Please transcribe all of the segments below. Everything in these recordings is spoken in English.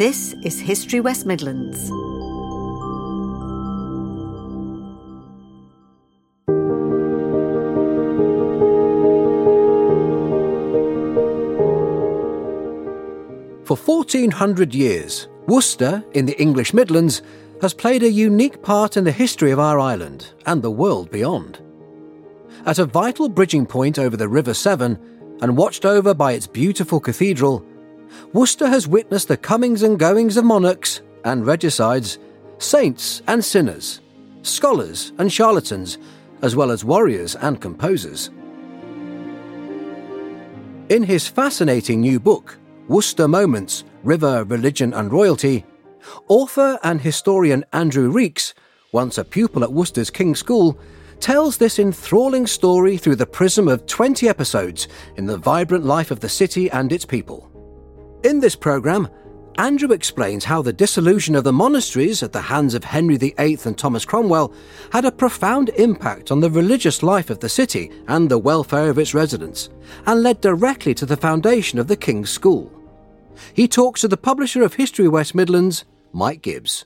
This is History West Midlands. For 1400 years, Worcester, in the English Midlands, has played a unique part in the history of our island and the world beyond. At a vital bridging point over the River Severn, and watched over by its beautiful cathedral, Worcester has witnessed the comings and goings of monarchs and regicides, saints and sinners, scholars and charlatans, as well as warriors and composers. In his fascinating new book, Worcester Moments River, Religion and Royalty, author and historian Andrew Reekes, once a pupil at Worcester's King's School, tells this enthralling story through the prism of 20 episodes in the vibrant life of the city and its people. In this programme, Andrew explains how the dissolution of the monasteries at the hands of Henry VIII and Thomas Cromwell had a profound impact on the religious life of the city and the welfare of its residents, and led directly to the foundation of the King's School. He talks to the publisher of History West Midlands, Mike Gibbs.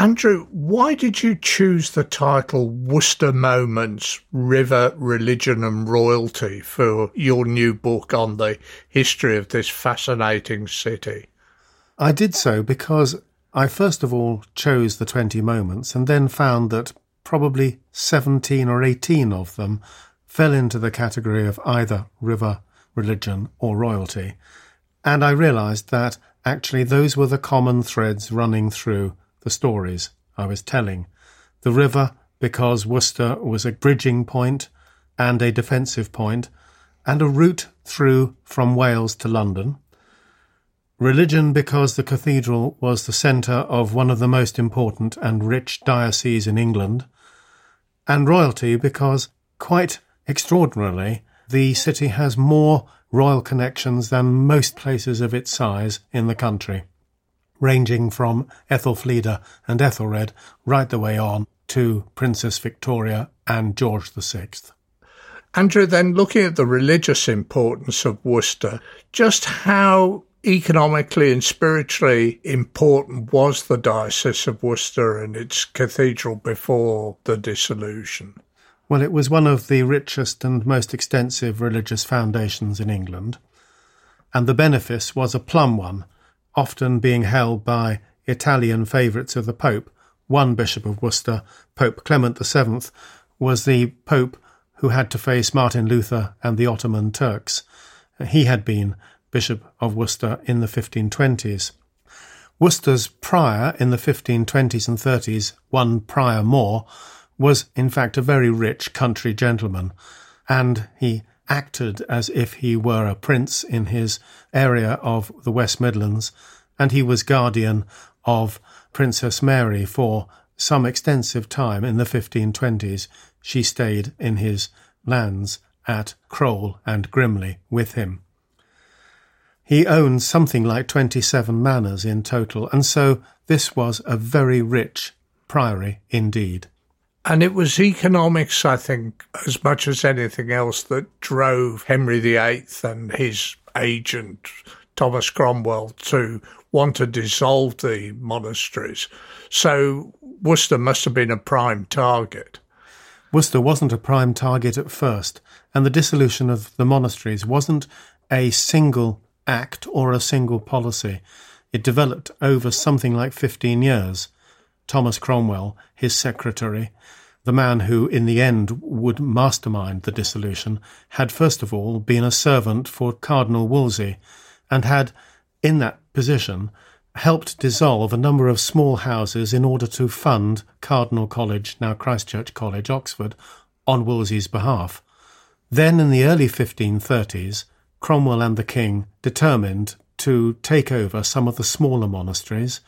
Andrew, why did you choose the title Worcester Moments River, Religion and Royalty for your new book on the history of this fascinating city? I did so because I first of all chose the 20 moments and then found that probably 17 or 18 of them fell into the category of either river, religion, or royalty. And I realised that actually those were the common threads running through the stories I was telling. The river, because Worcester was a bridging point and a defensive point, and a route through from Wales to London. Religion, because the cathedral was the centre of one of the most important and rich dioceses in England. And royalty, because, quite extraordinarily, the city has more royal connections than most places of its size in the country ranging from Ethelfleda and Ethelred right the way on to Princess Victoria and George VI. Andrew, then looking at the religious importance of Worcester, just how economically and spiritually important was the Diocese of Worcester and its cathedral before the dissolution? Well, it was one of the richest and most extensive religious foundations in England, and the benefice was a plum one often being held by Italian favourites of the Pope. One Bishop of Worcester, Pope Clement VII, was the Pope who had to face Martin Luther and the Ottoman Turks. He had been Bishop of Worcester in the 1520s. Worcester's prior in the 1520s and 30s, one prior More, was in fact a very rich country gentleman, and he acted as if he were a prince in his area of the West Midlands, and he was guardian of Princess Mary for some extensive time in the 1520s. She stayed in his lands at Crowle and Grimley with him. He owned something like 27 manors in total, and so this was a very rich priory indeed. And it was economics, I think, as much as anything else, that drove Henry VIII and his agent, Thomas Cromwell, to want to dissolve the monasteries. So Worcester must have been a prime target. Worcester wasn't a prime target at first, and the dissolution of the monasteries wasn't a single act or a single policy. It developed over something like 15 years. Thomas Cromwell, his secretary, the man who in the end would mastermind the dissolution, had first of all been a servant for Cardinal Wolsey and had, in that position, helped dissolve a number of small houses in order to fund Cardinal College, now Christ Church College, Oxford, on Wolsey's behalf. Then, in the early 1530s, Cromwell and the king determined to take over some of the smaller monasteries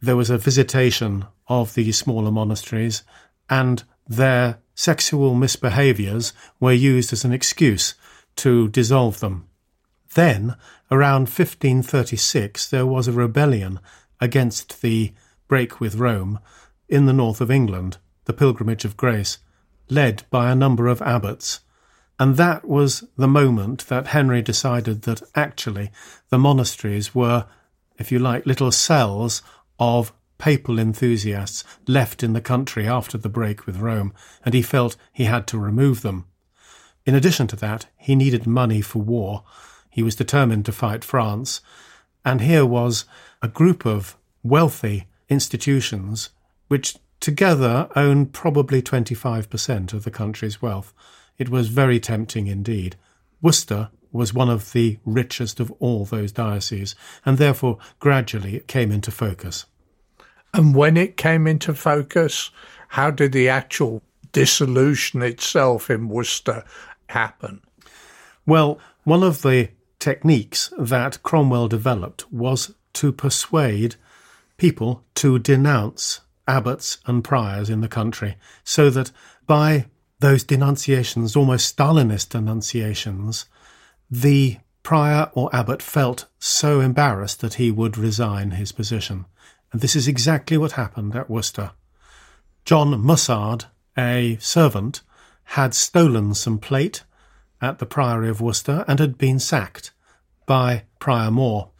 there was a visitation of these smaller monasteries, and their sexual misbehaviours were used as an excuse to dissolve them. Then, around 1536, there was a rebellion against the break with Rome in the north of England, the Pilgrimage of Grace, led by a number of abbots. And that was the moment that Henry decided that actually the monasteries were if you like, little cells of papal enthusiasts left in the country after the break with Rome, and he felt he had to remove them. In addition to that, he needed money for war. He was determined to fight France, and here was a group of wealthy institutions which together owned probably 25% of the country's wealth. It was very tempting indeed. Worcester was one of the richest of all those dioceses, and therefore gradually it came into focus. And when it came into focus, how did the actual dissolution itself in Worcester happen? Well, one of the techniques that Cromwell developed was to persuade people to denounce abbots and priors in the country, so that by those denunciations, almost Stalinist denunciations, the prior or abbot felt so embarrassed that he would resign his position. And this is exactly what happened at Worcester. John Musard, a servant, had stolen some plate at the Priory of Worcester and had been sacked by Prior More.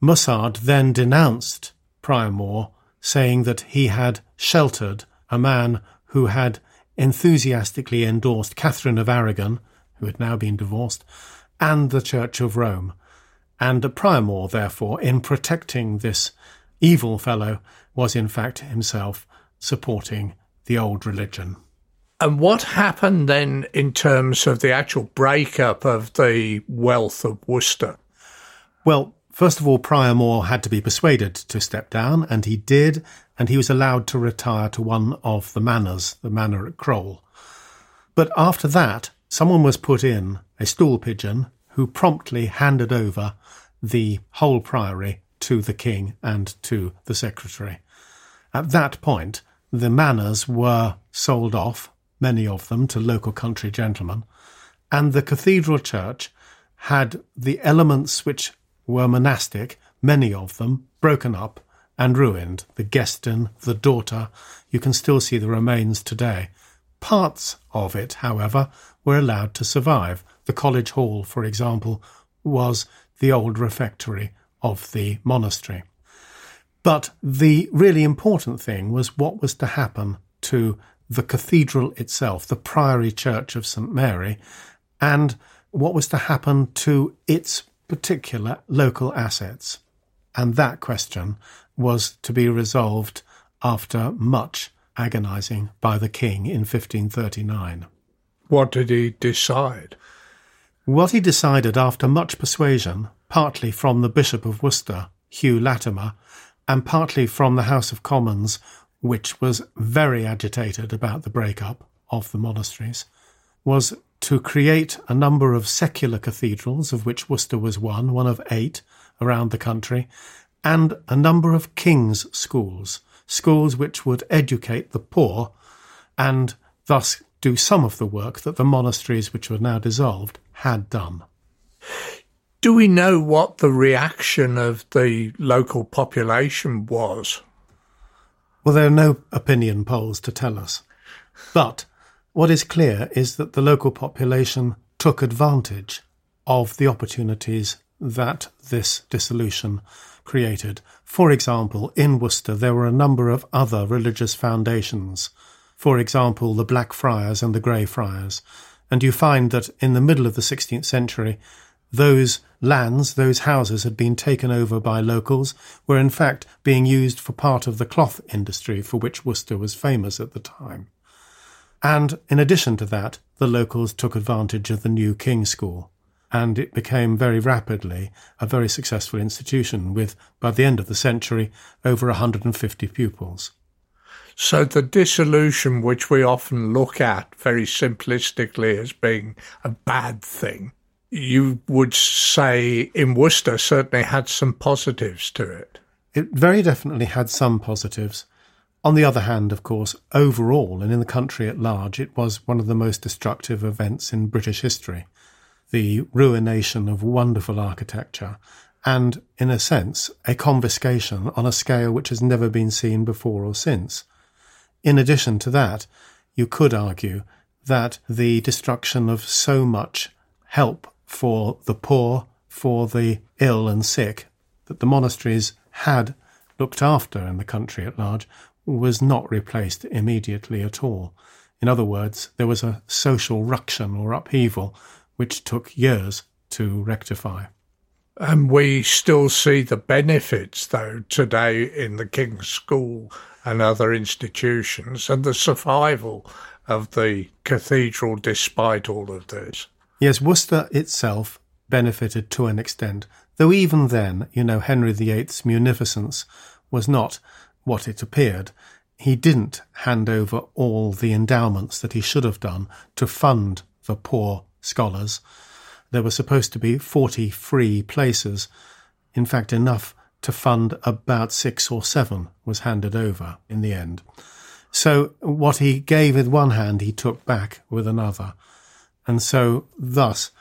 Musard then denounced Prior More, saying that he had sheltered a man who had enthusiastically endorsed Catherine of Aragon, who had now been divorced, and the Church of Rome. And More, therefore, in protecting this evil fellow, was in fact himself supporting the old religion. And what happened then in terms of the actual breakup of the wealth of Worcester? Well, first of all, Prior had to be persuaded to step down, and he did, and he was allowed to retire to one of the manors, the manor at Crowle. But after that, someone was put in, a stool pigeon, who promptly handed over the whole priory to the king and to the secretary. At that point, the manors were sold off, many of them to local country gentlemen, and the cathedral church had the elements which were monastic, many of them broken up and ruined. The Guesten, the dorter, you can still see the remains today. Parts of it, however, were allowed to survive. The College Hall, for example, was the old refectory of the monastery. But the really important thing was what was to happen to the cathedral itself, the Priory Church of St Mary, and what was to happen to its particular local assets. And that question was to be resolved after much agonising by the king in 1539. What did he decide? What he decided after much persuasion partly from the Bishop of Worcester, Hugh Latimer, and partly from the House of Commons, which was very agitated about the break-up of the monasteries, was to create a number of secular cathedrals, of which Worcester was one, one of eight around the country, and a number of king's schools, schools which would educate the poor and thus do some of the work that the monasteries which were now dissolved had done. Do we know what the reaction of the local population was? Well, there are no opinion polls to tell us. But what is clear is that the local population took advantage of the opportunities that this dissolution created. For example, in Worcester, there were a number of other religious foundations. For example, the Black Friars and the Grey Friars. And you find that in the middle of the 16th century, those lands, those houses had been taken over by locals, were in fact being used for part of the cloth industry for which Worcester was famous at the time. And in addition to that, the locals took advantage of the new King School, and it became very rapidly a very successful institution with, by the end of the century, over 150 pupils. So the dissolution, which we often look at very simplistically as being a bad thing, you would say in Worcester certainly had some positives to it. It very definitely had some positives. On the other hand, of course, overall and in the country at large, it was one of the most destructive events in British history. The ruination of wonderful architecture, and, in a sense, a confiscation on a scale which has never been seen before or since. In addition to that, you could argue that the destruction of so much help for the poor, for the ill and sick, that the monasteries had looked after in the country at large was not replaced immediately at all. In other words, there was a social ruction or upheaval which took years to rectify. And we still see the benefits, though, today in the King's School and other institutions, and the survival of the cathedral despite all of this. Yes, Worcester itself benefited to an extent, though even then, you know, Henry VIII's munificence was not what it appeared. He didn't hand over all the endowments that he should have done to fund the poor scholars. There were supposed to be 40 free places, in fact, enough to fund about six or seven was handed over in the end. So what he gave with one hand, he took back with another. And so, thus,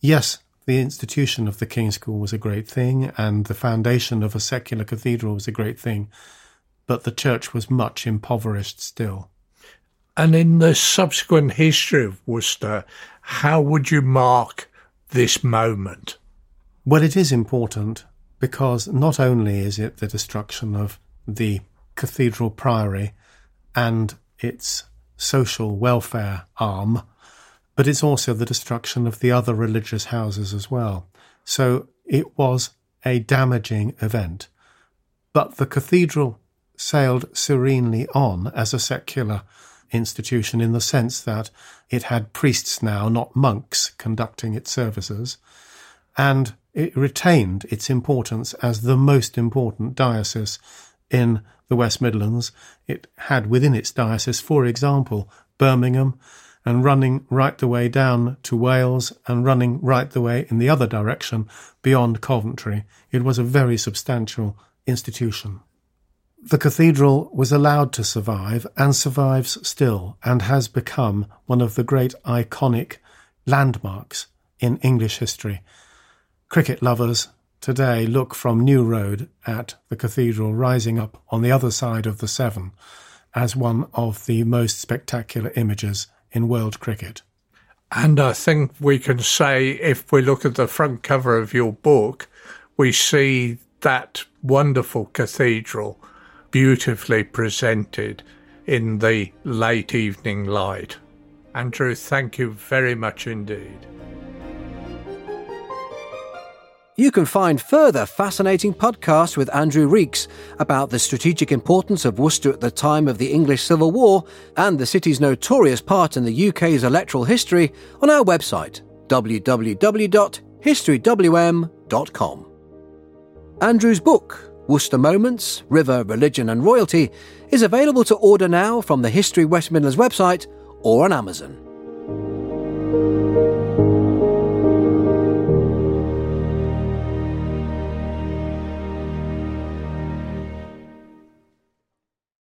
yes, the institution of the King's School was a great thing, and the foundation of a secular cathedral was a great thing, but the church was much impoverished still. And in the subsequent history of Worcester, how would you mark this moment? Well, it is important because not only is it the destruction of the cathedral priory and its social welfare arm, but it's also the destruction of the other religious houses as well. So it was a damaging event. But the cathedral sailed serenely on as a secular institution in the sense that it had priests now, not monks, conducting its services, and it retained its importance as the most important diocese in the West Midlands. It had within its diocese, for example, Birmingham, and running right the way down to Wales and running right the way in the other direction beyond Coventry. It was a very substantial institution. The cathedral was allowed to survive and survives still and has become one of the great iconic landmarks in English history. Cricket lovers today look from New Road at the cathedral rising up on the other side of the Severn as one of the most spectacular images in world cricket. And I think we can say, if we look at the front cover of your book, we see that wonderful cathedral beautifully presented in the late evening light. Andrew, thank you very much indeed. You can find further fascinating podcasts with Andrew Reekes about the strategic importance of Worcester at the time of the English Civil War and the city's notorious part in the UK's electoral history on our website www.historywm.com. Andrew's book, Worcester Moments River, Religion and Royalty, is available to order now from the History West Midlands website or on Amazon.